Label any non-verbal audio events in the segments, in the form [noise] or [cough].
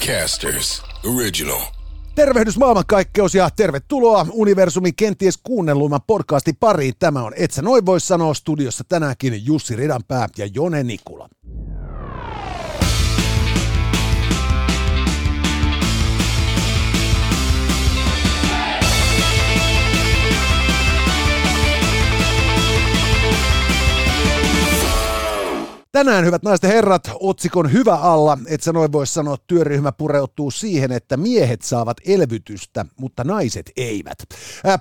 Podcasters Original. Tervehdys maailmankaikkeus ja tervetuloa Universumin kenties kuunnelluimman podcastin pariin. Tämä on Et sä noin voi sanoa studiossa tänäänkin Jussi Ridanpää ja Jone Nikula. Tänään, hyvät naiset ja herrat, otsikon hyvä alla, että sä noin voisi sanoa, työryhmä pureutuu siihen, että miehet saavat elvytystä, mutta naiset eivät.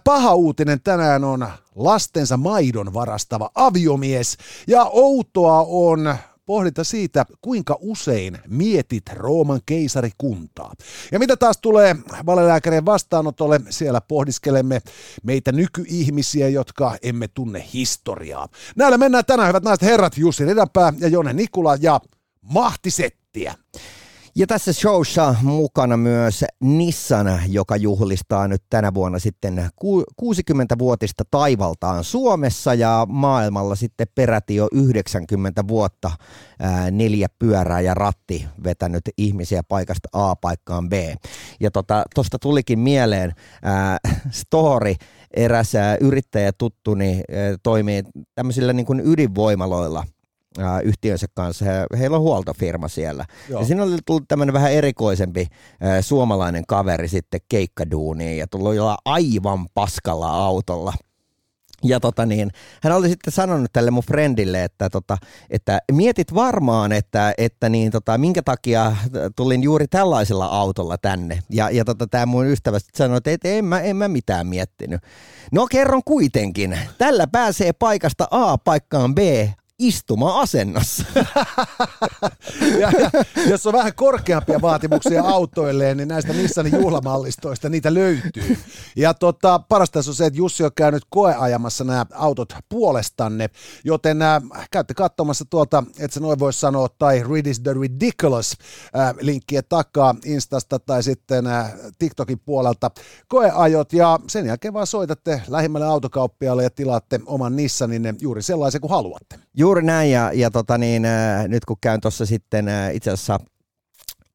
Paha uutinen tänään on lastensa maidon varastava aviomies, ja outoa on pohdinta siitä, kuinka usein mietit Rooman keisarikuntaa. Ja mitä taas tulee valelääkärien vastaanotolle, siellä pohdiskelemme meitä nykyihmisiä, jotka emme tunne historiaa. Näillä mennään tänään, hyvät naiset herrat, Jussi Redänpää ja Jone Nikula ja mahtisettiä. Ja tässä showssa mukana myös Nissan, joka juhlistaa nyt tänä vuonna sitten 60-vuotista taivaltaan Suomessa ja maailmalla sitten peräti jo 90 vuotta ää, neljä pyörää ja ratti vetänyt ihmisiä paikasta A paikkaan B. Ja tuosta tota, tulikin mieleen ää, story, eräs ää, yrittäjä tuttuni ää, toimii tämmöisillä niin kuin ydinvoimaloilla – ää, yhtiönsä kanssa. He, heillä on huoltofirma siellä. Joo. Ja siinä oli tullut tämmöinen vähän erikoisempi ää, suomalainen kaveri sitten keikkaduuniin ja tullut jollain aivan paskalla autolla ja tota niin, hän oli sitten sanonut tälle mun friendille, että, tota, että mietit varmaan, että, että niin, tota, minkä takia tulin juuri tällaisella autolla tänne. Ja, ja tota, tämä mun ystävä sanoi, että et, en, mä, en mä mitään miettinyt. No kerron kuitenkin. Tällä pääsee paikasta A paikkaan B istuma-asennossa. [laughs] ja, ja, jos on vähän korkeampia vaatimuksia autoilleen, niin näistä Nissanin juhlamallistoista niitä löytyy. Ja tota, parasta on se, että Jussi on käynyt koeajamassa nämä autot puolestanne, joten äh, käytte katsomassa tuolta, että se noin voi sanoa, tai Read is the Ridiculous äh, linkkiä takaa Instasta tai sitten äh, TikTokin puolelta koeajot, ja sen jälkeen vaan soitatte lähimmälle autokauppialle ja tilaatte oman Nissaninne juuri sellaisen kuin haluatte. Juuri näin, ja, ja tota niin, äh, nyt kun käyn tuossa sitten äh, itse asiassa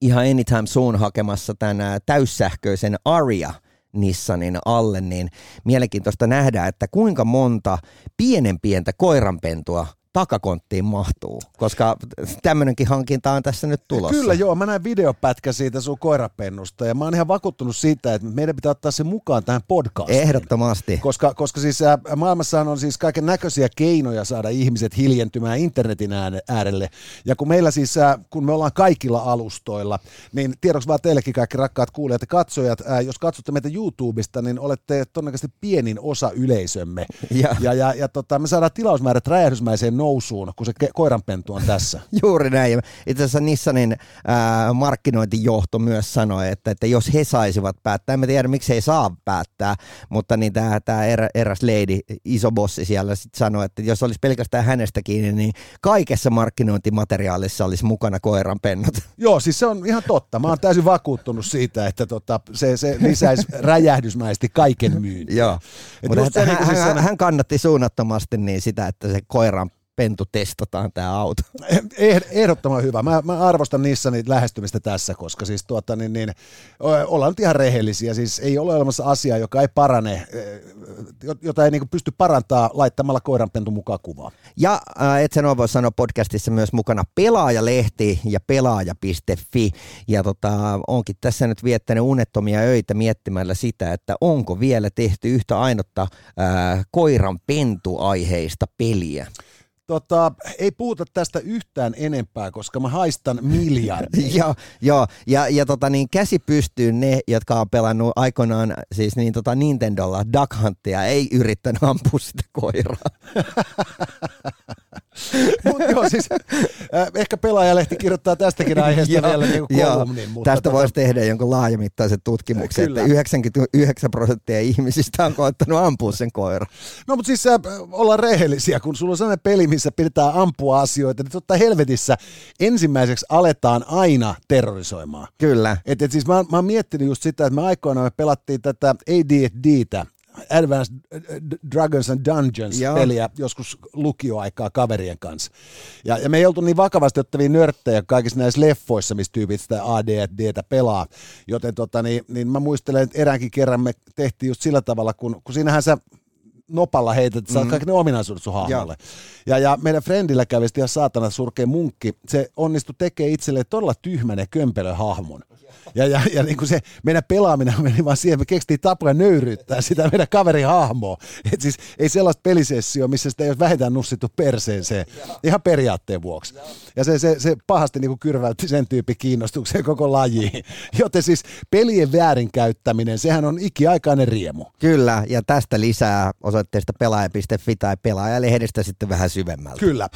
ihan anytime soon hakemassa tämän äh, täyssähköisen Aria, Nissanin alle, niin mielenkiintoista nähdä, että kuinka monta pienen pientä koiranpentua takakonttiin mahtuu, koska tämmöinenkin hankinta on tässä nyt tulossa. Kyllä joo, mä näin videopätkä siitä sun koirapennusta ja mä oon ihan vakuuttunut siitä, että meidän pitää ottaa se mukaan tähän podcastiin. Ehdottomasti. Koska, koska siis äh, maailmassahan on siis kaiken näköisiä keinoja saada ihmiset hiljentymään internetin äärelle. Ja kun meillä siis, äh, kun me ollaan kaikilla alustoilla, niin tiedoksi vaan teillekin kaikki rakkaat kuulijat ja katsojat, äh, jos katsotte meitä YouTubesta, niin olette todennäköisesti pienin osa yleisömme. Ja, ja, ja, ja tota, me saadaan tilausmäärät räjähdysmäiseen nousuun, kun se ke- koiranpentu on tässä. [laughs] Juuri näin. Itse asiassa Nissanin ää, markkinointijohto myös sanoi, että, että jos he saisivat päättää, en tiedä miksi he ei saa päättää, mutta niin tämä, tämä er, eräs lady, iso bossi siellä sit sanoi, että jos olisi pelkästään hänestä kiinni, niin kaikessa markkinointimateriaalissa olisi mukana koiranpennut. [laughs] Joo, siis se on ihan totta. Mä oon täysin vakuuttunut siitä, että tota, se, se lisäisi [laughs] räjähdysmäisesti kaiken myynnin. Joo, mutta hän, niin hän, hän, kannatti suunnattomasti niin sitä, että se koiran pentu testataan tämä auto. Ehdottoman hyvä. Mä, mä arvostan niissä niitä lähestymistä tässä, koska siis tuota, niin, niin, ollaan nyt ihan rehellisiä. Siis ei ole olemassa asiaa, joka ei parane, jota ei niin pysty parantaa laittamalla koiranpentu mukaan kuvaa. Ja äh, et sen voi sanoa podcastissa myös mukana Pelaajalehti ja pelaaja.fi. Ja tota, onkin tässä nyt viettänyt unettomia öitä miettimällä sitä, että onko vielä tehty yhtä ainutta äh, koiranpentu-aiheista peliä. Tota, ei puhuta tästä yhtään enempää, koska mä haistan miljardia. [laughs] joo, joo, ja, ja tota, niin käsi pystyy ne, jotka on pelannut aikoinaan siis niin, tota Nintendolla Duck Huntia, ei yrittänyt ampua sitä koiraa. [laughs] Mut joo, siis, äh, ehkä pelaajalehti kirjoittaa tästäkin [laughs] aiheesta vielä niin kolumnin. Mutta Tästä tota... voisi tehdä jonkun laajamittaisen tutkimuksen, Kyllä. että 99 prosenttia ihmisistä on koettanut ampua sen koiran. No mutta siis äh, ollaan rehellisiä, kun sulla on sellainen peli, missä pidetään ampua asioita, niin totta helvetissä ensimmäiseksi aletaan aina terrorisoimaan. Kyllä. Et, et siis mä, mä oon miettinyt just sitä, että me aikoinaan me pelattiin tätä AD&Dtä, Advanced Dragons and Dungeons Joo. peliä joskus lukioaikaa kaverien kanssa. Ja, ja me ei oltu niin vakavasti ottavia nörttejä kaikissa näissä leffoissa, missä tyypit sitä AD&Dtä pelaa. Joten tota, niin, niin mä muistelen, että eräänkin kerran me tehtiin just sillä tavalla, kun, kun siinähän sä nopalla heität, että saat mm. kaikki ne ominaisuudet sun hahmolle. Ja, ja meidän friendillä kävi ihan saatana surkea munkki. Se onnistui tekemään itselleen todella tyhmän ja kömpelön hahmon. Ja, ja, ja niin kuin se meidän pelaaminen meni vaan siihen, me keksittiin tapoja nöyryyttää sitä meidän kaverin hahmoa. Et siis ei sellaista pelisessio, missä sitä ei ole vähintään nussittu perseeseen, ihan periaatteen vuoksi. Ja se, se, se pahasti niin kuin kyrväytti sen tyyppi kiinnostukseen koko lajiin. Joten siis pelien väärinkäyttäminen, sehän on ikiaikainen riemu. Kyllä, ja tästä lisää osoitteesta pelaaja.fi tai pelaajalehdestä sitten vähän syvemmältä. Kyllä.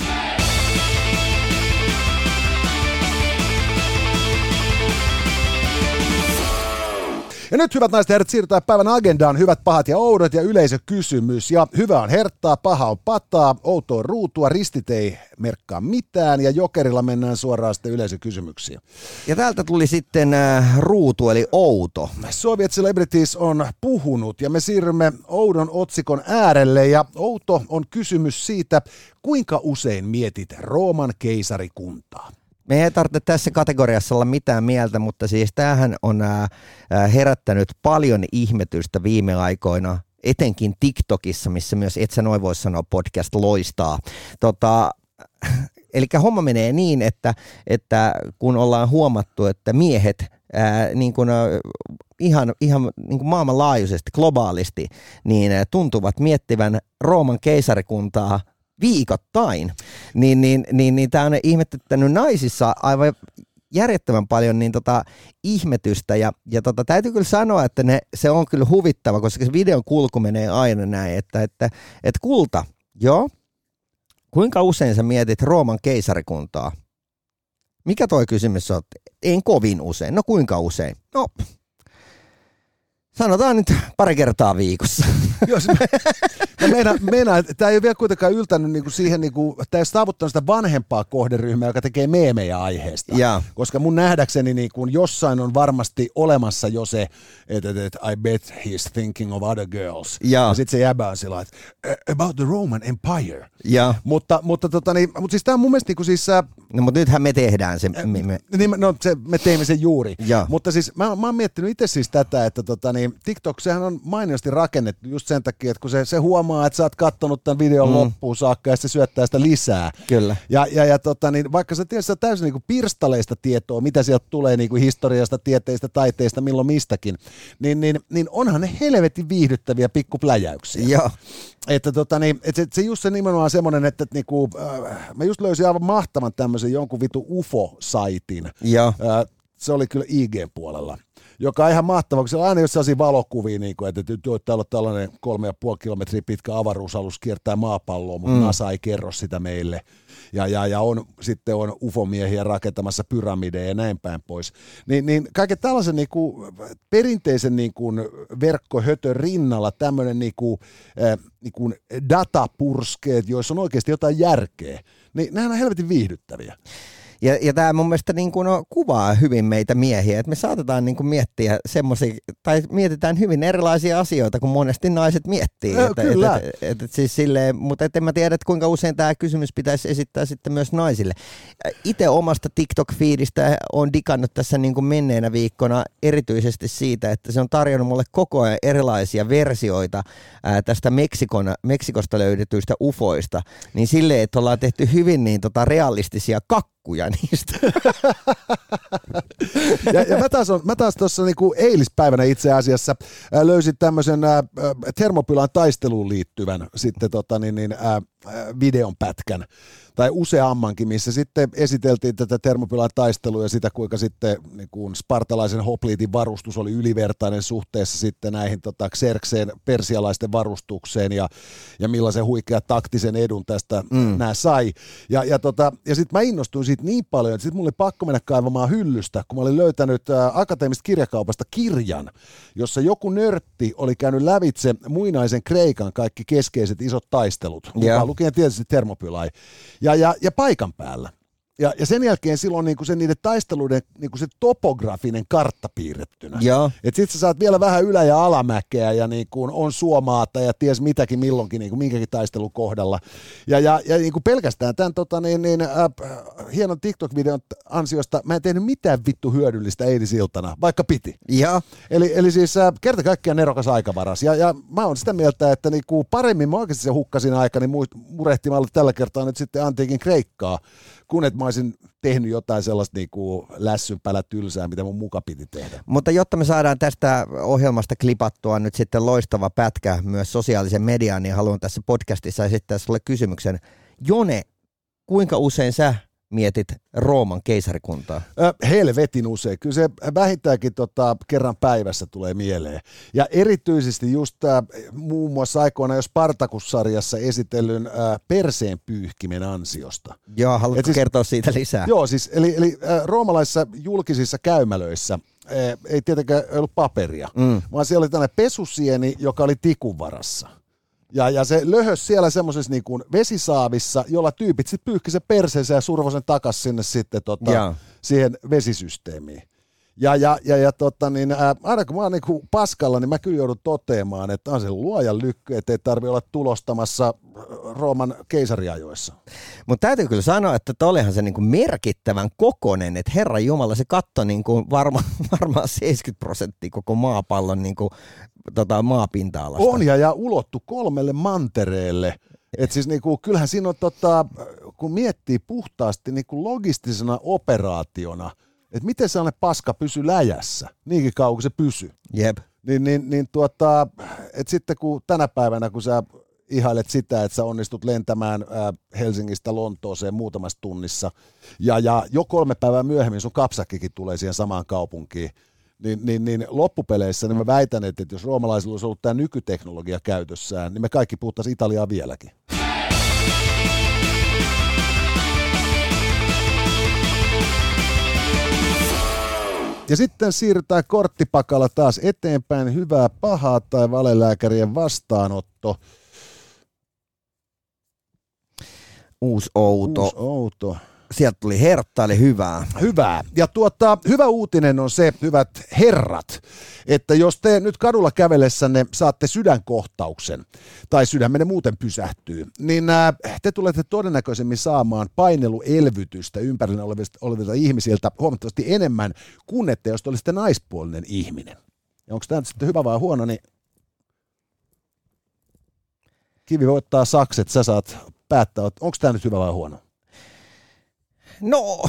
Ja nyt hyvät naiset herrat, siirrytään päivän agendaan. Hyvät, pahat ja oudot ja yleisökysymys. Ja hyvä on herttaa, paha on pataa, outo on ruutua, ristit ei merkkaa mitään ja jokerilla mennään suoraan sitten yleisökysymyksiin. Ja täältä tuli sitten äh, ruutu eli outo. Soviet Celebrities on puhunut ja me siirrymme oudon otsikon äärelle ja outo on kysymys siitä, kuinka usein mietit Rooman keisarikuntaa. Me ei tarvitse tässä kategoriassa olla mitään mieltä, mutta siis tämähän on herättänyt paljon ihmetystä viime aikoina, etenkin TikTokissa, missä myös Et sä noin voi sanoa podcast loistaa. Tota, eli homma menee niin, että, että kun ollaan huomattu, että miehet ää, niin kun, ihan, ihan niin kuin maailmanlaajuisesti, globaalisti, niin tuntuvat miettivän Rooman keisarikuntaa viikoittain, niin, niin, niin, niin tämä on ihmetyttänyt naisissa aivan järjettömän paljon niin tota, ihmetystä ja, ja tota, täytyy kyllä sanoa, että ne, se on kyllä huvittava, koska se videon kulku menee aina näin, että, että, että kulta, joo, kuinka usein sä mietit Rooman keisarikuntaa? Mikä toi kysymys on? En kovin usein. No kuinka usein? No, sanotaan nyt pari kertaa viikossa. Jos [laughs] mä, meinaan, meinaan, että tämä ei ole vielä kuitenkaan yltänyt niinku siihen, niinku, tämä ei ole saavuttanut sitä vanhempaa kohderyhmää, joka tekee meemejä aiheesta. Ja. Koska mun nähdäkseni niinku, jossain on varmasti olemassa jo se, että, että, että I bet he's thinking of other girls. Ja. ja sitten se jäbä on sillä että about the Roman Empire. Ja. Mutta, mutta, tota, niin, mutta siis tämä on mun mielestä niinku, siis, äh, No mutta nythän me tehdään se. Me, me, niin, no, se, me teimme sen juuri. Ja. Mutta siis mä, mä oon miettinyt itse siis tätä, että tota, niin, TikTok sehän on mainiosti rakennettu just sen takia, että kun se, se huomaa, että sä oot kattonut tämän videon mm. loppuun saakka ja se syöttää sitä lisää. Kyllä. Ja, ja, ja tota, niin, vaikka sä tiedät, sä täysin niin pirstaleista tietoa, mitä sieltä tulee niin kuin historiasta, tieteistä, taiteista, milloin mistäkin, niin, niin, niin onhan ne helvetin viihdyttäviä pikkupläjäyksiä. Joo. Että tota, niin, et se, se just se nimenomaan semmoinen, että, että niinku, äh, mä just löysin aivan mahtavan tämmöisen jonkun vitu UFO-saitin. Joo. Äh, se oli kyllä IG-puolella joka on ihan mahtava, kun se on aina jos sellaisia valokuvia, niin kuin, että nyt täällä on tällainen kolme ja puoli kilometriä pitkä avaruusalus kiertää maapalloa, mutta mm. NASA ei kerro sitä meille. Ja, ja, ja on, sitten on ufomiehiä rakentamassa pyramideja ja näin päin pois. Niin, niin kaiken tällaisen niin kuin, perinteisen niin kuin, verkkohötön rinnalla tämmöinen niin kuin, äh, niin kuin datapurskeet, joissa on oikeasti jotain järkeä, niin nehän on helvetin viihdyttäviä. Ja, ja tämä mun mielestä niin kuin no, kuvaa hyvin meitä miehiä, että me saatetaan niin kuin miettiä semmoisia, tai mietitään hyvin erilaisia asioita kuin monesti naiset miettii. No, että, kyllä. Et, et, et, siis silleen, mutta et en mä tiedä, että kuinka usein tämä kysymys pitäisi esittää sitten myös naisille. Itse omasta TikTok-fiidistä on digannut tässä niin kuin menneenä viikkona erityisesti siitä, että se on tarjonnut mulle koko ajan erilaisia versioita ää, tästä Meksikon, Meksikosta löydetyistä ufoista, niin silleen, että ollaan tehty hyvin niin tota realistisia kakkuja niistä. ja, ja mä taas, on, mä taas tuossa niinku eilispäivänä itse asiassa ää, löysin tämmöisen ää, termopylan taisteluun liittyvän sitten tota, niin, niin, ää, videon pätkän tai useammankin, missä sitten esiteltiin tätä termopylan taistelua ja sitä, kuinka sitten niin kuin spartalaisen hopliitin varustus oli ylivertainen suhteessa sitten näihin tota, Xerxeen persialaisten varustukseen ja, ja millaisen huikea taktisen edun tästä mm. nämä sai. Ja, ja, tota, ja sitten mä innostuin siitä niin paljon, että sitten mulla oli pakko mennä kaivamaan hyllystä, kun mä olin löytänyt ä, akateemista kirjakaupasta kirjan, jossa joku nörtti oli käynyt lävitse muinaisen Kreikan kaikki keskeiset isot taistelut, Joo. Lukien tietysti termopylai. Ja, ja, ja paikan päällä Ja, ja sen jälkeen silloin niin kuin se niiden taisteluiden niin kuin se topografinen kartta piirrettynä. Joo. Et sit sä saat vielä vähän ylä- ja alamäkeä ja niin kuin on suomaata ja ties mitäkin milloinkin niin kuin minkäkin taistelun kohdalla. Ja, ja, ja niin kuin pelkästään tämän tota, niin, niin, äh, hienon TikTok-videon ansiosta mä en tehnyt mitään vittu hyödyllistä eilisiltana, vaikka piti. Joo. Eli, eli siis äh, kerta kaikkiaan nerokas aikavaras. Ja, ja mä oon sitä mieltä, että niinku paremmin mä oikeasti se hukkasin aikani mu- murehtimalla tällä kertaa nyt sitten antiikin Kreikkaa, kun että mä olisin tehnyt jotain sellaista niinku lässynpälä tylsää, mitä mun muka piti tehdä. Mutta jotta me saadaan tästä ohjelmasta klipattua nyt sitten loistava pätkä myös sosiaalisen mediaan, niin haluan tässä podcastissa esittää sulle kysymyksen. Jone, kuinka usein sä mietit Rooman keisarikuntaa? Ö, helvetin usein. Kyllä se vähintäänkin tota, kerran päivässä tulee mieleen. Ja erityisesti just tämä muun muassa aikoina jo Spartakussarjassa esitellyn ä, perseen pyyhkimen ansiosta. Joo, haluatko siis- kertoa siitä lisää? Joo, siis eli, eli ä, roomalaisissa julkisissa käymälöissä ei tietenkään ollut paperia, Mm. vaan siellä oli tällainen pesusieni, joka oli tikun varassa. Ja, ja se löhös siellä semmoisessa niin kuin vesisaavissa, jolla tyypit sitten pyyhki se perseensä ja survo sen takas sinne sitten tota, Jaa. siihen vesisysteemiin. Ja, ja, ja, ja tota, niin, ää, aina kun mä oon niinku paskalla, niin mä kyllä joudun toteamaan, että on se luojan lykky, että ei tarvi olla tulostamassa Rooman keisariajoissa. Mutta täytyy kyllä sanoa, että olihan se niinku merkittävän kokonen, että Herran Jumala se katto niinku varma, [laughs] varmaan 70 prosenttia koko maapallon niinku, tota, maapinta-alasta. On ja, ja ulottu kolmelle mantereelle. Et siis niinku, kyllähän siinä on, tota, kun miettii puhtaasti niinku logistisena operaationa, että miten sellainen paska pysyy läjässä, niinkin kauan kuin se pysyy. Jep. Niin, niin, niin tuota, et sitten kun tänä päivänä, kun sä ihailet sitä, että sä onnistut lentämään ää, Helsingistä Lontooseen muutamassa tunnissa, ja, ja jo kolme päivää myöhemmin sun kapsakkikin tulee siihen samaan kaupunkiin, niin, niin, niin loppupeleissä niin mä väitän, että jos roomalaisilla olisi ollut tämä nykyteknologia käytössään, niin me kaikki puhuttaisiin Italiaa vieläkin. Ja sitten siirrytään korttipakalla taas eteenpäin. Hyvää, pahaa tai valelääkärien vastaanotto. Uusi outo. Uusi outo. Sieltä tuli hertta, eli hyvää. Hyvää. Ja tuota, hyvä uutinen on se, hyvät herrat, että jos te nyt kadulla kävellessänne saatte sydänkohtauksen tai sydämenne muuten pysähtyy, niin ää, te tulette todennäköisemmin saamaan paineluelvytystä ympärillä olevista, olevilta ihmisiltä huomattavasti enemmän kuin että jos te olisitte naispuolinen ihminen. Onko tämä sitten hyvä vai huono, niin Kivi voittaa sakset, sä saat päättää, onko tämä nyt hyvä vai huono. No,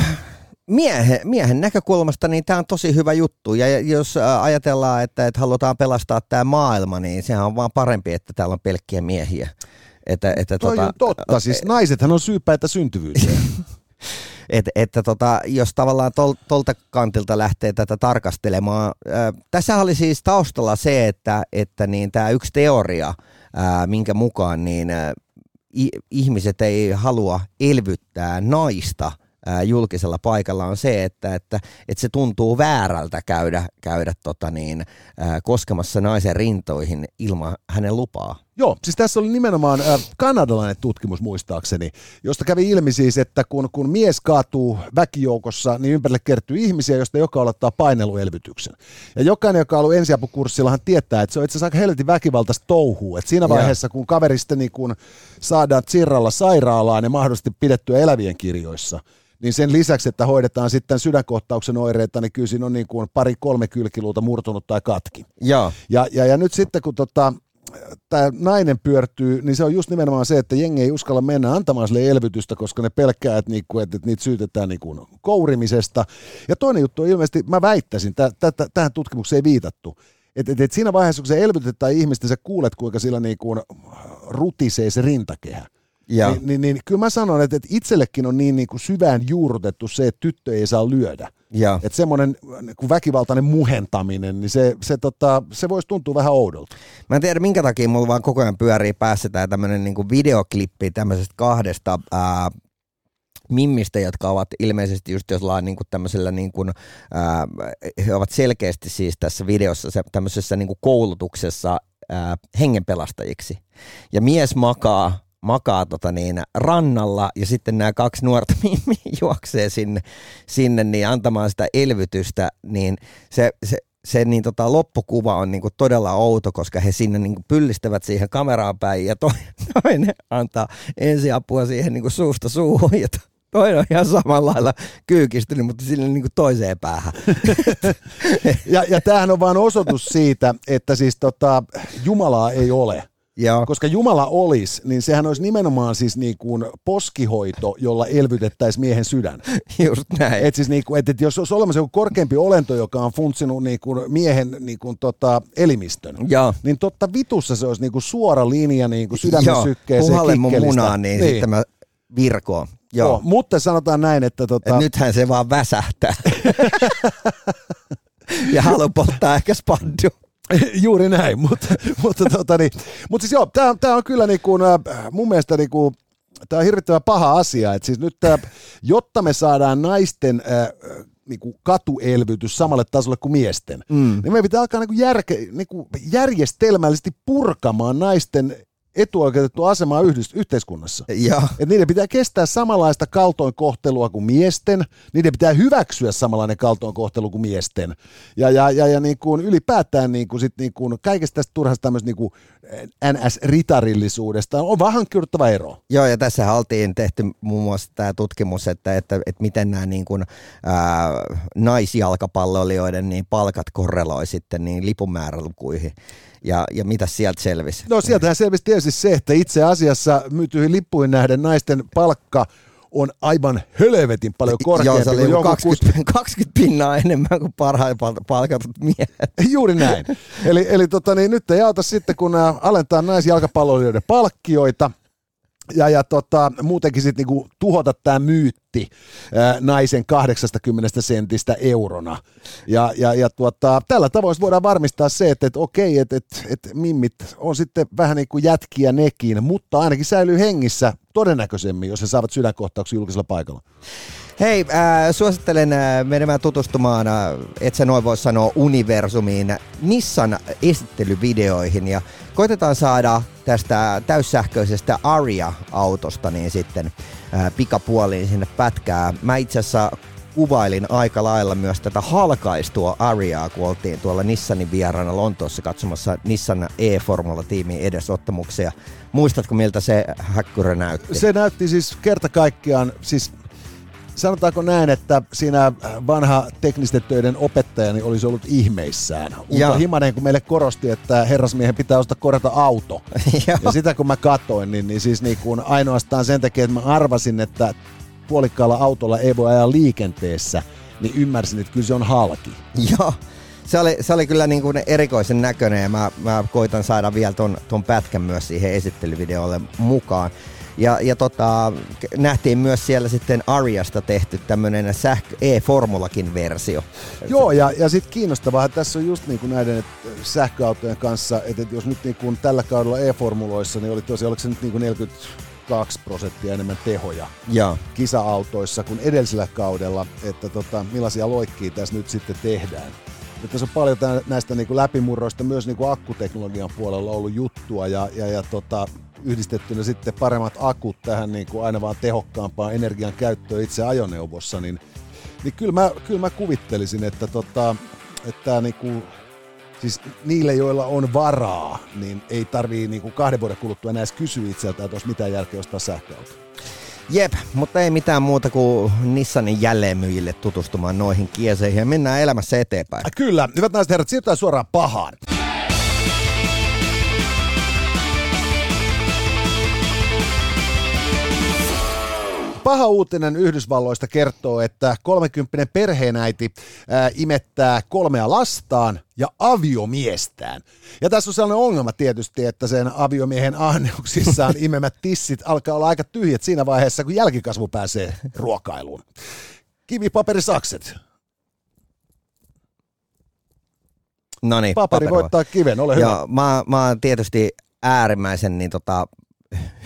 miehen, miehen näkökulmasta niin tämä on tosi hyvä juttu. Ja jos ä, ajatellaan, että, että halutaan pelastaa tämä maailma, niin sehän on vaan parempi, että täällä on pelkkiä miehiä. Että, että Toi tota, on totta, siis naisethan on syypäitä syntyvyyteen. [laughs] että, että tota, jos tavallaan tol, tolta kantilta lähtee tätä tarkastelemaan. Ää, tässä oli siis taustalla se, että, että niin tämä yksi teoria, ää, minkä mukaan niin, ää, i, ihmiset ei halua elvyttää naista julkisella paikalla on se, että, että, että se tuntuu väärältä käydä, käydä tota niin, koskemassa naisen rintoihin ilman hänen lupaa. Joo, siis tässä oli nimenomaan äh, kanadalainen tutkimus muistaakseni, josta kävi ilmi siis, että kun, kun mies kaatuu väkijoukossa, niin ympärille kertyy ihmisiä, joista joka aloittaa paineluelvytyksen. Ja jokainen, joka on ollut ensiapukurssillahan tietää, että se on itse asiassa aika helvetin väkivaltaista touhua. Että siinä vaiheessa, kun kaveri sitten niin kun saadaan tsirralla sairaalaan ja mahdollisesti pidettyä elävien kirjoissa, niin sen lisäksi, että hoidetaan sitten sydänkohtauksen oireita, niin kyllä siinä on niin kuin pari-kolme kylkiluuta murtunut tai katki. Joo. Ja, ja, ja nyt sitten kun tota, tämä nainen pyörtyy, niin se on just nimenomaan se, että jengi ei uskalla mennä antamaan sille elvytystä, koska ne pelkää, että, niinku, että, niitä syytetään niinku kourimisesta. Ja toinen juttu on ilmeisesti, mä väittäisin, tä, tä, tä, tähän tutkimukseen ei viitattu, että et, et siinä vaiheessa, kun se elvytetään ihmistä, sä kuulet, kuinka sillä niinku rutisee se rintakehä. Ja. Niin, niin, niin kyllä mä sanon, että, että itsellekin on niin, niin kuin syvään juurrutettu se, että tyttö ei saa lyödä. Ja. Että semmoinen niin väkivaltainen muhentaminen, niin se, se, tota, se voisi tuntua vähän oudolta. Mä en tiedä minkä takia mulla vaan koko ajan pyörii päässä tää tämmönen niinku videoklippi tämmöisestä kahdesta ää, mimmistä, jotka ovat ilmeisesti just jollain niinku tämmöisellä niinku, ää, he ovat selkeästi siis tässä videossa se, tämmöisessä niinku koulutuksessa ää, hengenpelastajiksi. Ja mies makaa makaa tota niin, rannalla ja sitten nämä kaksi nuorta [laughs] juoksee sinne, sinne niin antamaan sitä elvytystä, niin se, se, se niin tota, loppukuva on niin kuin todella outo, koska he sinne niin kuin pyllistävät siihen kameraan päin ja [laughs] toinen antaa ensiapua siihen niin kuin suusta suuhun ja toinen on ihan samalla lailla kyykistynyt, mutta sinne niin kuin toiseen päähän. [laughs] ja, ja tämähän on vain osoitus siitä, että siis tota, Jumalaa ei ole. Joo. Koska Jumala olisi, niin sehän olisi nimenomaan siis niin kuin poskihoito, jolla elvytettäisiin miehen sydän. [laughs] Just näin. Et siis niin kuin, et, et jos olisi olemassa joku korkeampi olento, joka on funtsinut niin kuin miehen niin kuin tota elimistön, Joo. niin totta vitussa se olisi niin kuin suora linja niin kuin sydämen Joo, sykkeeseen puhalle mun munaan, niin, niin, sitten mä virkoon. Joo. Joo. mutta sanotaan näin, että tota, Et nythän se vaan väsähtää. [laughs] ja haluaa polttaa ehkä spaddu. [laughs] Juuri näin, [laughs] mutta, mutta, tota niin, mutta siis joo, tämä on, tää on kyllä niin kuin, äh, mun mielestä niin kuin, tämä on hirvittävän paha asia, että siis nyt tää, jotta me saadaan naisten äh, niin kuin katuelvytys samalle tasolle kuin miesten, mm. niin meidän pitää alkaa niin kuin järke, niin kuin järjestelmällisesti purkamaan naisten etuoikeutettua asemaa yhdys, yhteiskunnassa. Joo. Et niiden pitää kestää samanlaista kaltoinkohtelua kuin miesten, niiden pitää hyväksyä samanlainen kaltoinkohtelu kuin miesten. Ja, ja, ja, ja niin kuin ylipäätään niin kuin sit niin kuin kaikesta tästä turhasta tämmöistä niin kuin NS-ritarillisuudesta on vähän kyrttävä ero. Joo, ja tässä oltiin tehty muun muassa tämä tutkimus, että, että, että miten nämä niin kuin, ää, naisjalkapalloilijoiden niin palkat korreloi sitten niin lipunmäärälukuihin. Ja, ja mitä sieltä selvisi? No sieltähän selvisi tietysti se, että itse asiassa myytyihin lippuihin nähden naisten palkka on aivan hölvetin paljon korkeampi. Joo, se oli kuin jonkun 20, 20 pinnaa enemmän kuin parhaimmat palkatut miehet. [laughs] Juuri näin. Eli, eli tota, niin nyt ei auta sitten, kun alentaa naisjalkapalloilijoiden palkkioita, ja, ja tota, muutenkin sitten niinku tuhota tämä myytti ää, naisen 80 sentistä eurona. Ja, ja, ja tuota, tällä tavoin voidaan varmistaa se, että, että okei, että, että, että mimmit on sitten vähän niin kuin jätkiä nekin, mutta ainakin säilyy hengissä todennäköisemmin, jos he saavat sydänkohtauksia julkisella paikalla. Hei, äh, suosittelen äh, menemään tutustumaan, äh, et sä noin voi sanoa universumiin, Nissan esittelyvideoihin ja koitetaan saada tästä täyssähköisestä Aria-autosta niin sitten äh, pikapuoliin sinne pätkää. Mä itse asiassa kuvailin aika lailla myös tätä halkaistua Ariaa, kun oltiin tuolla Nissanin vieraana Lontoossa katsomassa Nissan E-Formula-tiimin edesottamuksia. Muistatko miltä se häkkyrä näytti? Se näytti siis kerta kaikkiaan, siis sanotaanko näin, että siinä vanha teknisten töiden opettajani olisi ollut ihmeissään. Unto Himanen, kun meille korosti, että herrasmiehen pitää ostaa korjata auto. [laughs] ja sitä kun mä katoin, niin, niin siis niin kuin ainoastaan sen takia, että mä arvasin, että puolikkaalla autolla ei voi ajaa liikenteessä, niin ymmärsin, että kyllä se on halki. Joo. Se oli, se oli kyllä niin kuin erikoisen näköinen ja mä, mä koitan saada vielä ton, ton pätkän myös siihen esittelyvideolle mukaan. Ja, ja tota, nähtiin myös siellä sitten Ariasta tehty tämmöinen sähkö, e-formulakin versio. Joo, ja, ja sitten kiinnostavaa, tässä on just niin kuin näiden sähköautojen kanssa, että jos nyt niin kuin tällä kaudella e-formuloissa, niin oli tosiaan, oliko se nyt niin kuin 42 prosenttia enemmän tehoja ja. kisa-autoissa kuin edellisellä kaudella, että tota, millaisia loikkia tässä nyt sitten tehdään. Nyt tässä on paljon näistä niin kuin läpimurroista myös niin kuin akkuteknologian puolella ollut juttua ja, ja, ja tota, yhdistettynä sitten paremmat akut tähän niin kuin aina vaan tehokkaampaan energian käyttöön itse ajoneuvossa, niin, niin kyllä, mä, kyllä mä kuvittelisin, että, tota, että niin kuin, siis niille, joilla on varaa, niin ei tarvii niin kuin kahden vuoden kuluttua enää edes kysyä itseltään, että olisi mitään järkeä ostaa sähköauto. Jep, mutta ei mitään muuta kuin Nissanin jälleenmyyjille tutustumaan noihin kieseihin ja mennään elämässä eteenpäin. Kyllä, hyvät naiset herrat, siirrytään suoraan pahaan. Paha uutinen Yhdysvalloista kertoo, että 30 perheenäiti ää, imettää kolmea lastaan ja aviomiestään. Ja tässä on sellainen ongelma tietysti, että sen aviomiehen ahneuksissaan [laughs] imemät tissit alkaa olla aika tyhjät siinä vaiheessa, kun jälkikasvu pääsee ruokailuun. Kivi, paperi, sakset. No niin, paperi, paperi voittaa kiven, ole Joo, hyvä. Mä, mä oon tietysti äärimmäisen niin tota,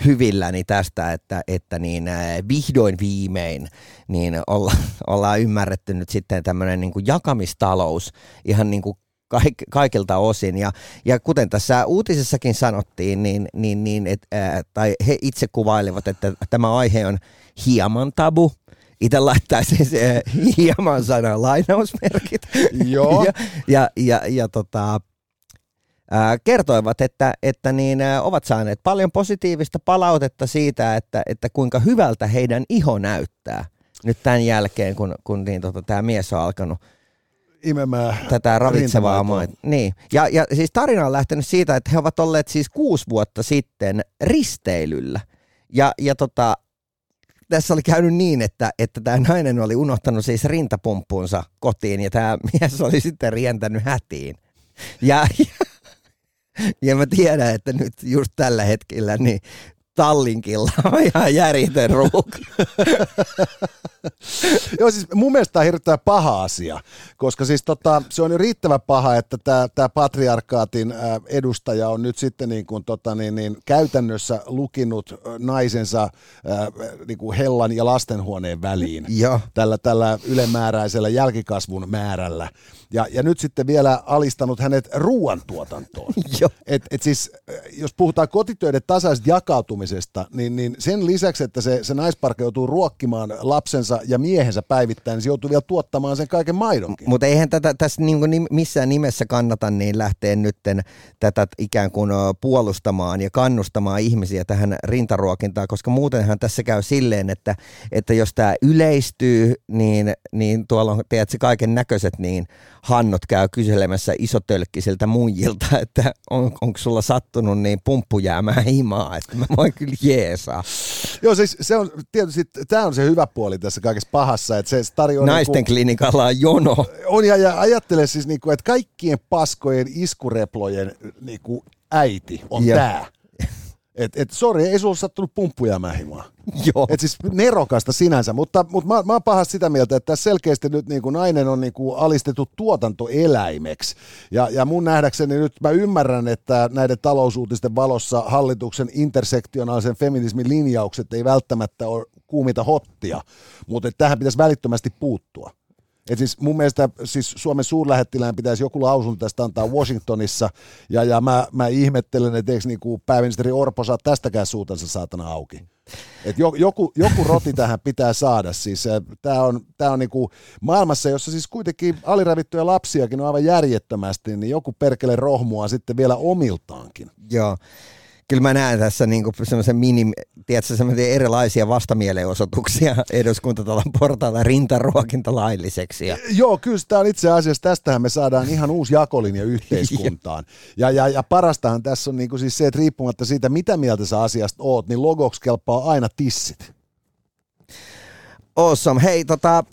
hyvilläni tästä, että, että niin, äh, vihdoin viimein niin olla, [laughs] ollaan ymmärretty nyt sitten tämmöinen niin kuin jakamistalous ihan niin kuin kaik, kaikilta osin. Ja, ja kuten tässä uutisessakin sanottiin, niin, niin, niin et, ää, tai he itse kuvailivat, että tämä aihe on hieman tabu. Itse laittaisin se hieman sana lainausmerkit. Joo. [laughs] ja, ja, ja, ja tota, kertoivat, että, että niin, ovat saaneet paljon positiivista palautetta siitä, että, että kuinka hyvältä heidän iho näyttää nyt tämän jälkeen, kun, kun niin, tota, tämä mies on alkanut Imemään tätä ravitsevaa maitoa. Niin. Ja, ja siis tarina on lähtenyt siitä, että he ovat olleet siis kuusi vuotta sitten risteilyllä. Ja, ja tota, tässä oli käynyt niin, että, että tämä nainen oli unohtanut siis rintapumppuunsa kotiin ja tämä mies oli sitten rientänyt hätiin. Ja, ja, ja mä tiedän, että nyt just tällä hetkellä niin Tallinkilla [laughs] on ihan järjetön ruuhka. [laughs] Joo, siis mun mielestä tämä on hirveän paha asia, koska siis tota, se on jo riittävän paha, että tämä, patriarkaatin edustaja on nyt sitten niin kuin, tota, niin, niin, käytännössä lukinut naisensa niin kuin hellan ja lastenhuoneen väliin Joo. tällä, tällä ylemääräisellä jälkikasvun määrällä. Ja, ja nyt sitten vielä alistanut hänet ruoantuotantoon. [laughs] Et, et siis, jos puhutaan kotitöiden tasaisesta jakautumisesta, niin, niin sen lisäksi, että se, se naisparka joutuu ruokkimaan lapsensa ja miehensä päivittäin, niin se joutuu vielä tuottamaan sen kaiken maidonkin. Mutta eihän tätä tässä nim- missään nimessä kannata niin lähteä nytten tätä ikään kuin puolustamaan ja kannustamaan ihmisiä tähän rintaruokintaan, koska muutenhan tässä käy silleen, että, että jos tämä yleistyy, niin, niin tuolla on tiedätkö, kaiken näköiset niin hannot käy kyselemässä isotölkkisiltä muijilta, [laughs] että on, onko sulla sattunut niin pumppu jäämään himaa, että mä voin kyllä jeesaa. Joo, siis se on tietysti, tämä on se hyvä puoli tässä kaikessa pahassa, että se tarjoaa... Naisten niinku, klinikalla on jono. on ja, ja ajattele siis, niinku, että kaikkien paskojen iskureplojen niinku, äiti on tämä. Et, et sori, ei sulla sattunut pumppuja mähimaa. [laughs] Joo. Et siis nerokasta sinänsä, mutta, mutta mä, mä oon pahasti sitä mieltä, että tässä selkeästi nyt niin kuin nainen on niin kuin alistettu tuotantoeläimeksi. Ja, ja mun nähdäkseni nyt mä ymmärrän, että näiden talousuutisten valossa hallituksen intersektionaalisen feminismin linjaukset ei välttämättä ole kuumita hottia, mutta että tähän pitäisi välittömästi puuttua. Et siis mun mielestä siis Suomen suurlähettilään pitäisi joku lausunto tästä antaa Washingtonissa, ja, ja mä, mä ihmettelen, että eikö niinku pääministeri Orpo saa tästäkään suutansa saatana auki. Et jo, joku, joku roti tähän pitää saada. Siis, Tämä on, tää on niinku maailmassa, jossa siis kuitenkin aliravittuja lapsiakin on aivan järjettömästi, niin joku perkele rohmua sitten vielä omiltaankin. Joo. Kyllä mä näen tässä niinku semmoisen mini, tiedätkö, erilaisia vastamielenosoituksia [laughs] eduskuntatalon portailla rintaruokinta lailliseksi. Ja, Joo, kyllä tämä on itse asiassa, tästähän me saadaan ihan uusi jakolinja yhteiskuntaan. [laughs] Ja, ja, ja parastahan tässä on niinku siis se, että riippumatta siitä, mitä mieltä sä asiasta oot, niin logoksi kelpaa aina tissit. awesome. Hei, tota,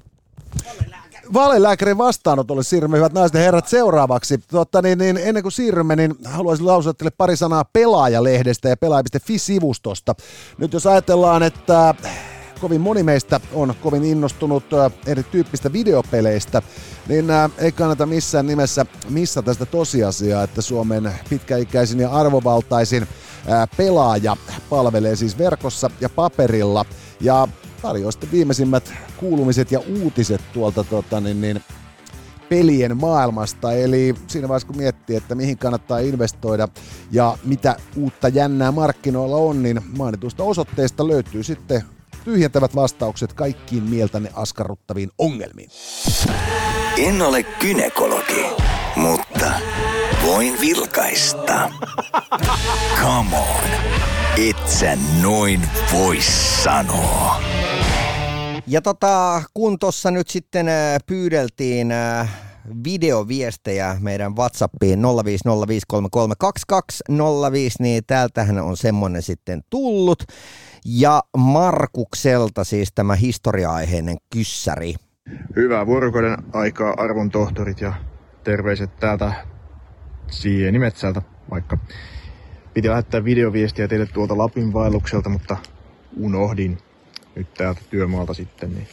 Valelääkärin vastaanotolle siirrymme, hyvät naiset ja herrat, seuraavaksi. Totta, niin, niin, ennen kuin siirrymme, niin haluaisin lausua teille pari sanaa Pelaajalehdestä ja pelaaja.fi-sivustosta. Nyt jos ajatellaan, että kovin moni meistä on kovin innostunut erityyppistä videopeleistä, niin ei kannata missään nimessä missata sitä tosiasiaa, että Suomen pitkäikäisin ja arvovaltaisin pelaaja palvelee siis verkossa ja paperilla. Ja tarjoaa sitten viimeisimmät kuulumiset ja uutiset tuolta tota, niin, niin, pelien maailmasta. Eli siinä vaiheessa kun miettii, että mihin kannattaa investoida ja mitä uutta jännää markkinoilla on, niin mainitusta osoitteesta löytyy sitten tyhjentävät vastaukset kaikkiin mieltäne askarruttaviin ongelmiin. En ole kynekologi, mutta voin vilkaista. Come on, et sä noin voi sanoa. Ja tota, kun tuossa nyt sitten äh, pyydeltiin äh, videoviestejä meidän WhatsAppiin 0505332205, niin täältähän on semmonen sitten tullut. Ja Markukselta siis tämä historia-aiheinen kyssäri. Hyvää vuorokauden aikaa arvon tohtorit ja terveiset täältä Sienimetsältä vaikka. Piti lähettää videoviestiä teille tuolta Lapin vaellukselta, mutta unohdin nyt täältä työmaalta sitten. Niin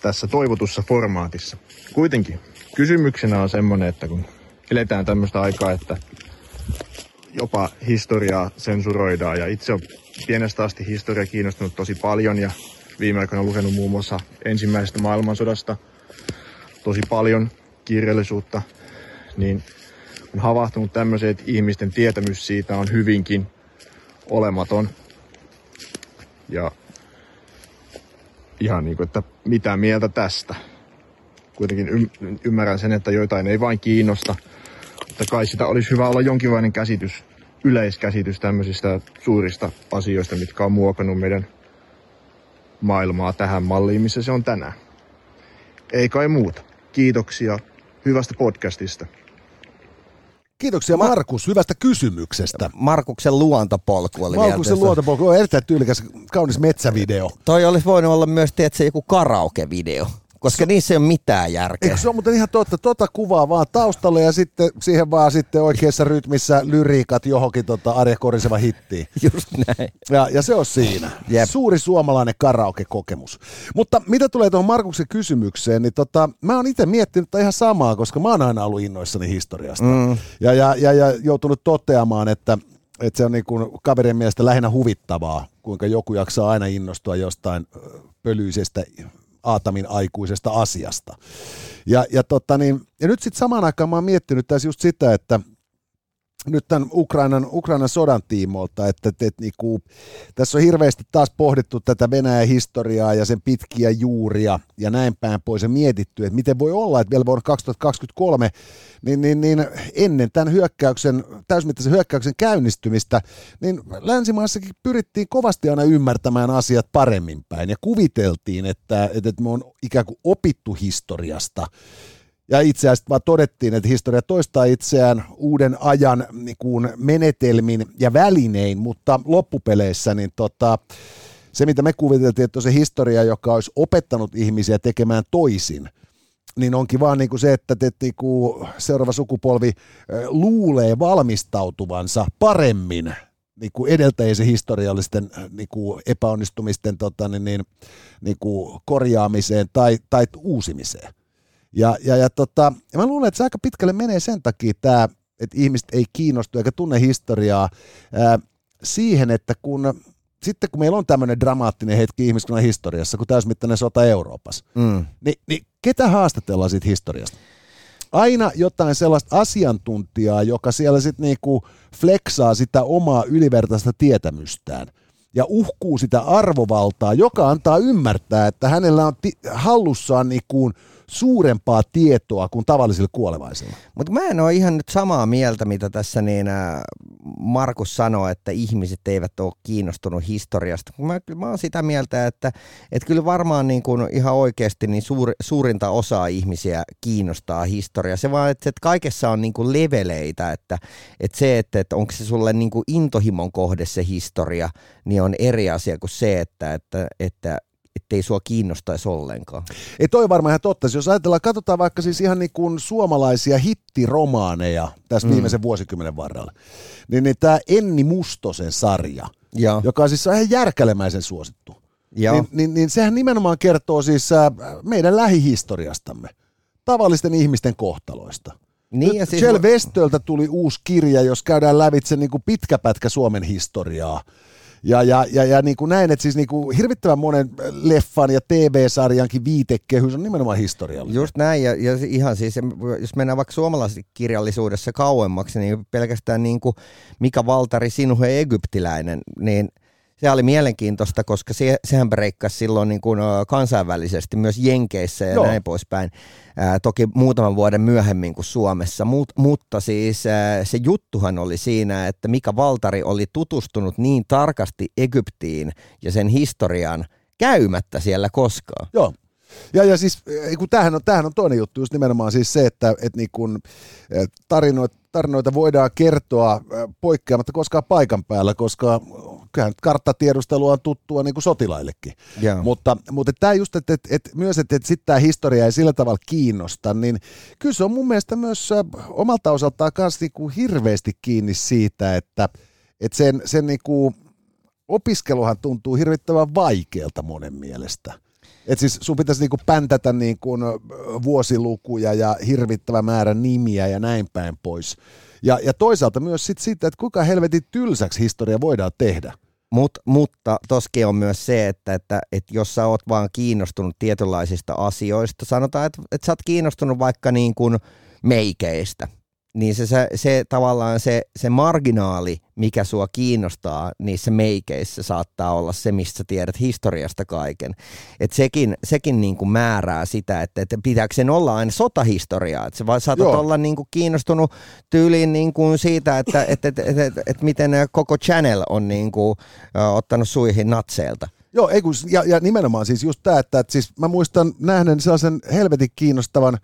tässä toivotussa formaatissa. Kuitenkin kysymyksenä on semmonen, että kun eletään tämmöistä aikaa, että jopa historiaa sensuroidaan ja itse on pienestä asti historia kiinnostunut tosi paljon ja viime aikoina lukenut muun muassa ensimmäisestä maailmansodasta tosi paljon kirjallisuutta niin on havahtunut tämmöiseen, että ihmisten tietämys siitä on hyvinkin olematon. Ja ihan niin kuin, että mitä mieltä tästä. Kuitenkin y- ymmärrän sen, että joitain ei vain kiinnosta, mutta kai sitä olisi hyvä olla jonkinlainen käsitys, yleiskäsitys tämmöisistä suurista asioista, mitkä on muokannut meidän maailmaa tähän malliin, missä se on tänään. Ei kai muuta. Kiitoksia hyvästä podcastista. Kiitoksia Markus hyvästä kysymyksestä. Markuksen luontopolku oli Markuksen luontopolku on erittäin tyylikäs, kaunis metsävideo. Toi olisi voinut olla myös, tiedätkö, joku karaoke-video koska niissä ei ole mitään järkeä. Eikö se on muuten ihan totta, tota kuvaa vaan taustalle ja sitten siihen vaan sitten oikeassa rytmissä lyriikat johonkin tota Arja Koriseva hittiin. [laughs] Just näin. Ja, ja se on siinä. Jep. Suuri suomalainen karaoke-kokemus. Mutta mitä tulee tuohon Markuksen kysymykseen, niin tota, mä oon itse miettinyt ihan samaa, koska mä oon aina ollut innoissani historiasta. Mm. Ja, ja, ja, ja joutunut toteamaan, että että se on niin kuin kaverien mielestä lähinnä huvittavaa, kuinka joku jaksaa aina innostua jostain pölyisestä Aatamin aikuisesta asiasta. Ja, ja, tota niin, ja nyt sitten samaan aikaan mä oon miettinyt tässä just sitä, että nyt tämän Ukrainan, Ukrainan sodan tiimoilta, että, että, että niinku, tässä on hirveästi taas pohdittu tätä Venäjän historiaa ja sen pitkiä juuria ja näin päin pois ja mietitty, että miten voi olla, että vielä vuonna 2023 niin, niin, niin ennen tämän hyökkäyksen, täysmittaisen hyökkäyksen käynnistymistä, niin länsimaissakin pyrittiin kovasti aina ymmärtämään asiat paremmin päin ja kuviteltiin, että, että me on ikään kuin opittu historiasta ja itse asiassa vaan todettiin, että historia toistaa itseään uuden ajan niin kuin menetelmin ja välinein, mutta loppupeleissä niin tota, se, mitä me kuviteltiin, että on se historia, joka olisi opettanut ihmisiä tekemään toisin, niin onkin vaan niin kuin se, että te, niin kuin seuraava sukupolvi luulee valmistautuvansa paremmin niin kuin edeltäjien historiallisten niin kuin epäonnistumisten tota, niin, niin, niin kuin korjaamiseen tai, tai uusimiseen. Ja, ja, ja, tota, ja mä luulen, että se aika pitkälle menee sen takia tämä, että ihmiset ei kiinnostu eikä tunne historiaa ää, siihen, että kun sitten kun meillä on tämmöinen dramaattinen hetki ihmiskunnan historiassa, kun täysmittainen sota Euroopassa, mm. niin, niin ketä haastatellaan siitä historiasta? Aina jotain sellaista asiantuntijaa, joka siellä sitten niinku fleksaa sitä omaa ylivertaista tietämystään ja uhkuu sitä arvovaltaa, joka antaa ymmärtää, että hänellä on ti- hallussaan niinku suurempaa tietoa kuin tavallisilla kuolevaisilla. Mutta mä en ole ihan nyt samaa mieltä, mitä tässä niin Markus sanoi, että ihmiset eivät ole kiinnostunut historiasta. Mä, mä oon sitä mieltä, että, että kyllä varmaan niin kuin ihan oikeasti niin suur, suurinta osaa ihmisiä kiinnostaa historia. Se vaan, että, että kaikessa on niin kuin leveleitä, että, että se, että, että onko se sulle niin kuin intohimon kohde se historia, niin on eri asia kuin se, että, että, että ettei sua kiinnostaisi ollenkaan. Ei toi varmaan ihan totta. Jos ajatellaan, katsotaan vaikka siis ihan niin kuin suomalaisia hittiromaaneja tässä mm. viimeisen vuosikymmenen varrella, niin, niin tämä Enni Mustosen sarja, ja. joka on siis ihan järkälemäisen suosittu, ja. Niin, niin, niin sehän nimenomaan kertoo siis äh, meidän lähihistoriastamme, tavallisten ihmisten kohtaloista. Niin, ja siis... Shell Westöltä tuli uusi kirja, jos käydään lävitse niin kuin pitkä pätkä Suomen historiaa. Ja, ja, ja, ja niin kuin näin, että siis niin kuin hirvittävän monen leffan ja TV-sarjankin viitekehys on nimenomaan historiallinen. Just näin, ja, ja ihan siis, jos mennään vaikka suomalaisessa kirjallisuudessa kauemmaksi, niin pelkästään niin kuin Mika Valtari, Sinuhe Egyptiläinen, niin – se oli mielenkiintoista, koska se, sehän breikkasi silloin niin kuin kansainvälisesti myös Jenkeissä ja Joo. näin poispäin. Ää, toki muutaman vuoden myöhemmin kuin Suomessa, Mut, mutta siis ää, se juttuhan oli siinä, että Mika Valtari oli tutustunut niin tarkasti Egyptiin ja sen historiaan käymättä siellä koskaan. Joo. Ja, ja siis kun tämähän on, tämähän on toinen juttu, just nimenomaan siis se, että, että niin kun, tarinoita, tarinoita voidaan kertoa poikkeamatta koskaan paikan päällä, koska kyllähän karttatiedustelu on tuttua niin kuin sotilaillekin. Yeah. Mutta, mutta tämä just, että, että, että myös, että, että sitten tämä historia ei sillä tavalla kiinnosta, niin kyllä se on mun mielestä myös omalta osaltaan myös niin kuin hirveästi kiinni siitä, että, että sen, sen niin kuin opiskeluhan tuntuu hirvittävän vaikealta monen mielestä. Et siis sun pitäisi niinku päntätä niinku vuosilukuja ja hirvittävä määrä nimiä ja näin päin pois. Ja, ja toisaalta myös sit siitä, että kuinka helvetin tylsäksi historia voidaan tehdä. Mut, mutta toskin on myös se, että, että, että jos sä oot vaan kiinnostunut tietynlaisista asioista, sanotaan, että, että sä oot kiinnostunut vaikka niin kuin meikeistä, niin se, se, se tavallaan se, se marginaali, mikä sua kiinnostaa niissä meikeissä, saattaa olla se, mistä tiedät historiasta kaiken. Et sekin sekin niin kuin määrää sitä, että, että pitääkö sen olla aina sotahistoriaa. Että sä vaan saatat Joo. olla niin kuin kiinnostunut tyyliin niin kuin siitä, että että että että että että miten koko channel on niin kuin, uh, ottanut suihin natseilta. Joo, ei kun, ja, ja nimenomaan siis just tämä, että, että siis mä muistan nähneen sellaisen helvetin kiinnostavan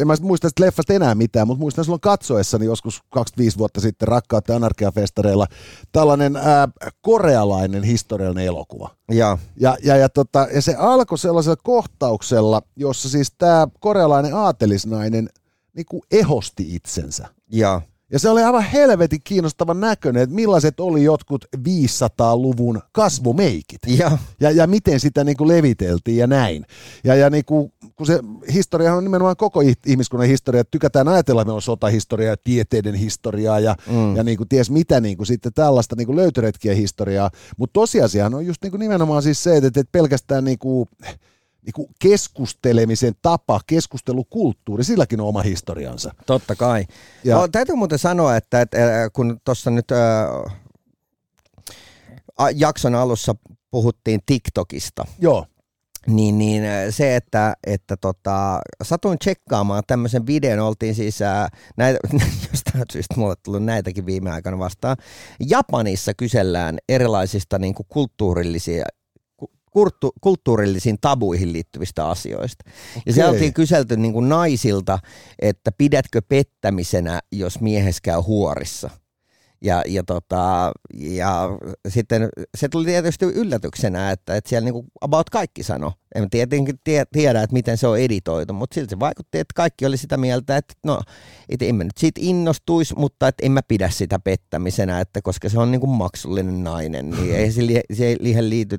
en mä muista tästä leffasta enää mitään, mutta muistan silloin katsoessani joskus 25 vuotta sitten Rakkautta anarkiafestareilla tällainen ää, korealainen historiallinen elokuva. Ja, ja, ja, ja, tota, ja se alkoi sellaisella kohtauksella, jossa siis tämä korealainen aatelisnainen niin kuin ehosti itsensä. Ja. Ja se oli aivan helvetin kiinnostavan näköinen, että millaiset oli jotkut 500-luvun kasvumeikit. Ja, ja, ja miten sitä niin kuin leviteltiin ja näin. Ja, ja niin kuin, kun se historia on nimenomaan koko ihmiskunnan historia, että tykätään ajatella, että meillä on sotahistoriaa ja tieteiden historiaa ja, mm. ja niin kuin ties mitä niin kuin sitten tällaista niin kuin löytöretkien historiaa. Mutta tosiasiahan on just niin kuin nimenomaan siis se, että, että pelkästään niin kuin, niin kuin keskustelemisen tapa, keskustelukulttuuri, silläkin on oma historiansa. Totta kai. Ja, no, täytyy muuten sanoa, että, että kun tuossa nyt äh, jakson alussa puhuttiin TikTokista. Joo. Niin, niin se, että, että tota, satuin tsekkaamaan tämmöisen videon, oltiin siis, ää, näitä, [laughs] jostain syystä mulle tullut näitäkin viime aikoina vastaan. Japanissa kysellään erilaisista niin kuin kulttuurillisia kulttu, kulttuurillisiin tabuihin liittyvistä asioista. Okay. Ja siellä oltiin kyselty niin kuin naisilta, että pidätkö pettämisenä, jos miehes käy huorissa. Ja, ja, tota, ja sitten se tuli tietysti yllätyksenä, että, että siellä niin about kaikki sano. En tietenkin tie, tiedä, että miten se on editoitu, mutta silti se vaikutti, että kaikki oli sitä mieltä, että no, et en mä nyt siitä innostuisi, mutta että en mä pidä sitä pettämisenä, että koska se on niin kuin maksullinen nainen, niin ei se, se ei liity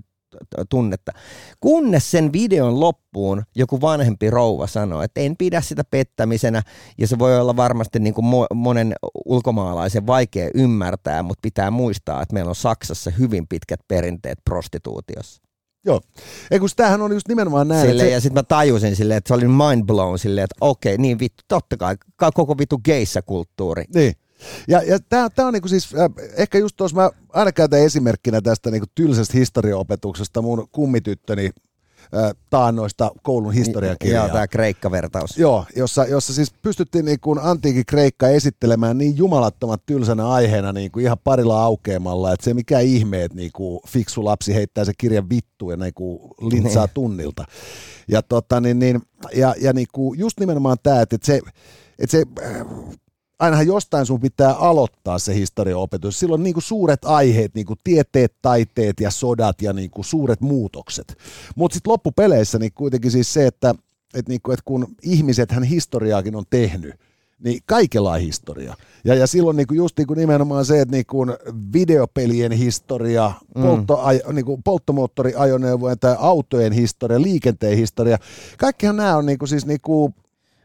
tunnetta. Kunnes sen videon loppuun joku vanhempi rouva sanoi, että en pidä sitä pettämisenä, ja se voi olla varmasti niin kuin monen ulkomaalaisen vaikea ymmärtää, mutta pitää muistaa, että meillä on Saksassa hyvin pitkät perinteet prostituutiossa. Joo. Ei kun tämähän on just nimenomaan näin. Sille, se... Ja sitten mä tajusin silleen, että se oli mind blown silleen, että okei, niin vittu, totta kai, koko vittu geissä kulttuuri. Niin. Ja, ja tämä on niinku siis, äh, ehkä just tuossa mä aina käytän esimerkkinä tästä niinku tylsästä historiaopetuksesta mun kummityttöni äh, taannoista koulun historiakirjaa. Joo, tämä Kreikka-vertaus. Joo, jossa, jossa siis pystyttiin niin kuin antiikin Kreikka esittelemään niin jumalattomat tylsänä aiheena niin kuin ihan parilla aukeamalla, että se mikä ihme, että niin kuin fiksu lapsi heittää se kirjan vittu ja niin kuin lintsaa niin. tunnilta. Ja, tota, niin, niin, ja, ja niin kuin just nimenomaan tämä, että se, että se äh, ainahan jostain sun pitää aloittaa se historiaopetus. Silloin niin kuin suuret aiheet, niin kuin tieteet, taiteet ja sodat ja niin kuin suuret muutokset. Mutta sitten loppupeleissä niin kuitenkin siis se, että et niin kuin, et kun ihmisethän historiaakin on tehnyt, niin kaikella on historia. Ja, ja silloin niin kuin just niin kuin nimenomaan se, että niin kuin videopelien historia, mm. poltto, niin kuin polttomoottoriajoneuvojen tai autojen historia, liikenteen historia, kaikkihan nämä on niin kuin siis niin kuin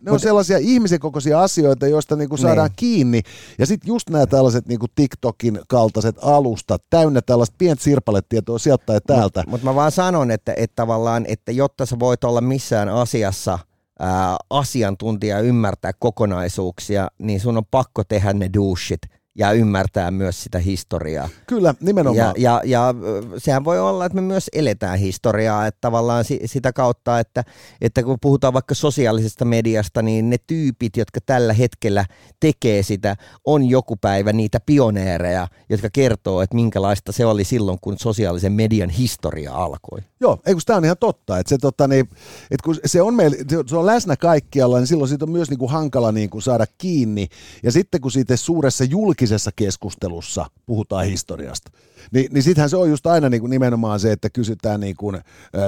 ne on sellaisia ihmisen kokoisia asioita, joista niinku saadaan niin. kiinni. Ja sitten just nämä tällaiset niinku TikTokin kaltaiset alustat, täynnä tällaista pientä sirpaletietoa sieltä tai täältä. Mutta mut mä vaan sanon, että, että tavallaan, että jotta sä voit olla missään asiassa ää, asiantuntija ja ymmärtää kokonaisuuksia, niin sun on pakko tehdä ne douchit ja ymmärtää myös sitä historiaa. Kyllä, nimenomaan. Ja, ja, ja sehän voi olla, että me myös eletään historiaa, että tavallaan sitä kautta, että, että kun puhutaan vaikka sosiaalisesta mediasta, niin ne tyypit, jotka tällä hetkellä tekee sitä, on joku päivä niitä pioneereja, jotka kertoo, että minkälaista se oli silloin, kun sosiaalisen median historia alkoi. Joo, ei kun tämä on ihan totta, että se, tota, niin, että kun se on, meillä, se on läsnä kaikkialla, niin silloin siitä on myös niin kuin hankala niin kuin saada kiinni. Ja sitten kun siitä suuressa julkisessa keskustelussa puhutaan historiasta, niin, niin sittenhän se on just aina niin kuin nimenomaan se, että kysytään niin kuin,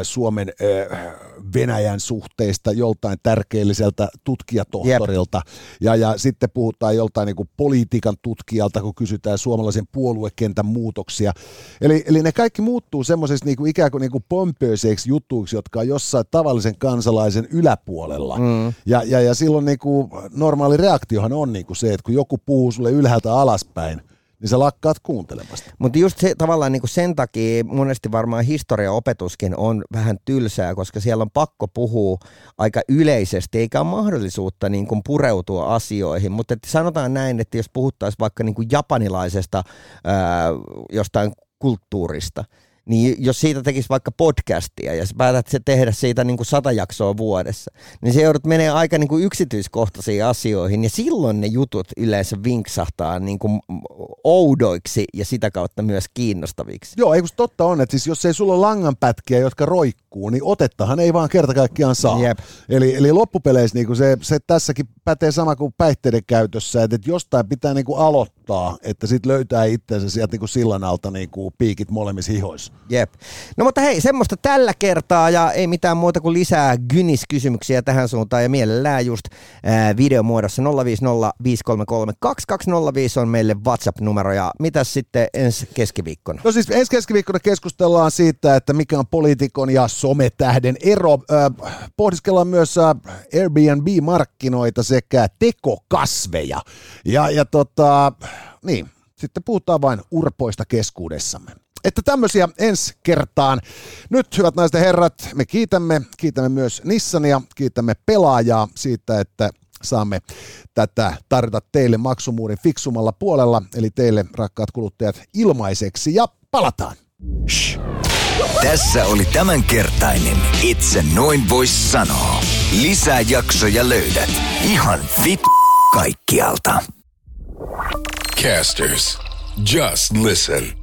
Suomen Venäjän suhteista joltain tärkeelliseltä tutkijatohtorilta. Ja, ja sitten puhutaan joltain niin kuin politiikan tutkijalta, kun kysytään suomalaisen puoluekentän muutoksia. Eli, eli ne kaikki muuttuu semmoisessa niin kuin ikään kuin, niin kuin pompöiseiksi jutuiksi, jotka on jossain tavallisen kansalaisen yläpuolella. Mm. Ja, ja, ja silloin niin kuin normaali reaktiohan on niin kuin se, että kun joku puhuu sulle ylhäältä alaspäin, niin sä lakkaat kuuntelemasta. Mutta just se, tavallaan niin kuin sen takia monesti varmaan historiaopetuskin on vähän tylsää, koska siellä on pakko puhua aika yleisesti, eikä ole mahdollisuutta niin kuin pureutua asioihin. Mutta sanotaan näin, että jos puhuttaisiin vaikka niin kuin japanilaisesta ää, jostain kulttuurista, niin jos siitä tekisi vaikka podcastia ja sä päätät se tehdä siitä niin kuin sata jaksoa vuodessa, niin se joudut menee aika niin kuin yksityiskohtaisiin asioihin ja silloin ne jutut yleensä vinksahtaa niin kuin oudoiksi ja sitä kautta myös kiinnostaviksi. Joo, eikö totta on, että siis jos ei sulla ole langanpätkiä, jotka roikkuu, niin otettahan ei vaan kerta kaikkiaan saa. Jep. Eli, eli loppupeleissä niin kuin se, se tässäkin pätee sama kuin päihteiden käytössä, että, että jostain pitää niin kuin aloittaa, että sitten löytää itsensä sieltä niin kuin sillan alta niin kuin piikit molemmissa hihoissa. Jep. No mutta hei, semmoista tällä kertaa ja ei mitään muuta kuin lisää Gynis-kysymyksiä tähän suuntaan ja mielellään just ää, videomuodossa 050 on meille WhatsApp-numero ja mitä sitten ensi keskiviikkona? No siis ensi keskiviikkona keskustellaan siitä, että mikä on poliitikon ja sometähden ero. Äh, pohdiskellaan myös äh, Airbnb-markkinoita sekä tekokasveja. Ja, ja tota, niin, sitten puhutaan vain urpoista keskuudessamme. Että tämmöisiä ensi kertaan. Nyt, hyvät naiset ja herrat, me kiitämme, kiitämme myös Nissania, kiitämme pelaajaa siitä, että saamme tätä tarjota teille maksumuurin fiksumalla puolella, eli teille rakkaat kuluttajat ilmaiseksi ja palataan. Shh. Tässä oli tämänkertainen Itse noin vois sanoa. Lisää jaksoja löydät ihan vit kaikkialta. Casters, just listen.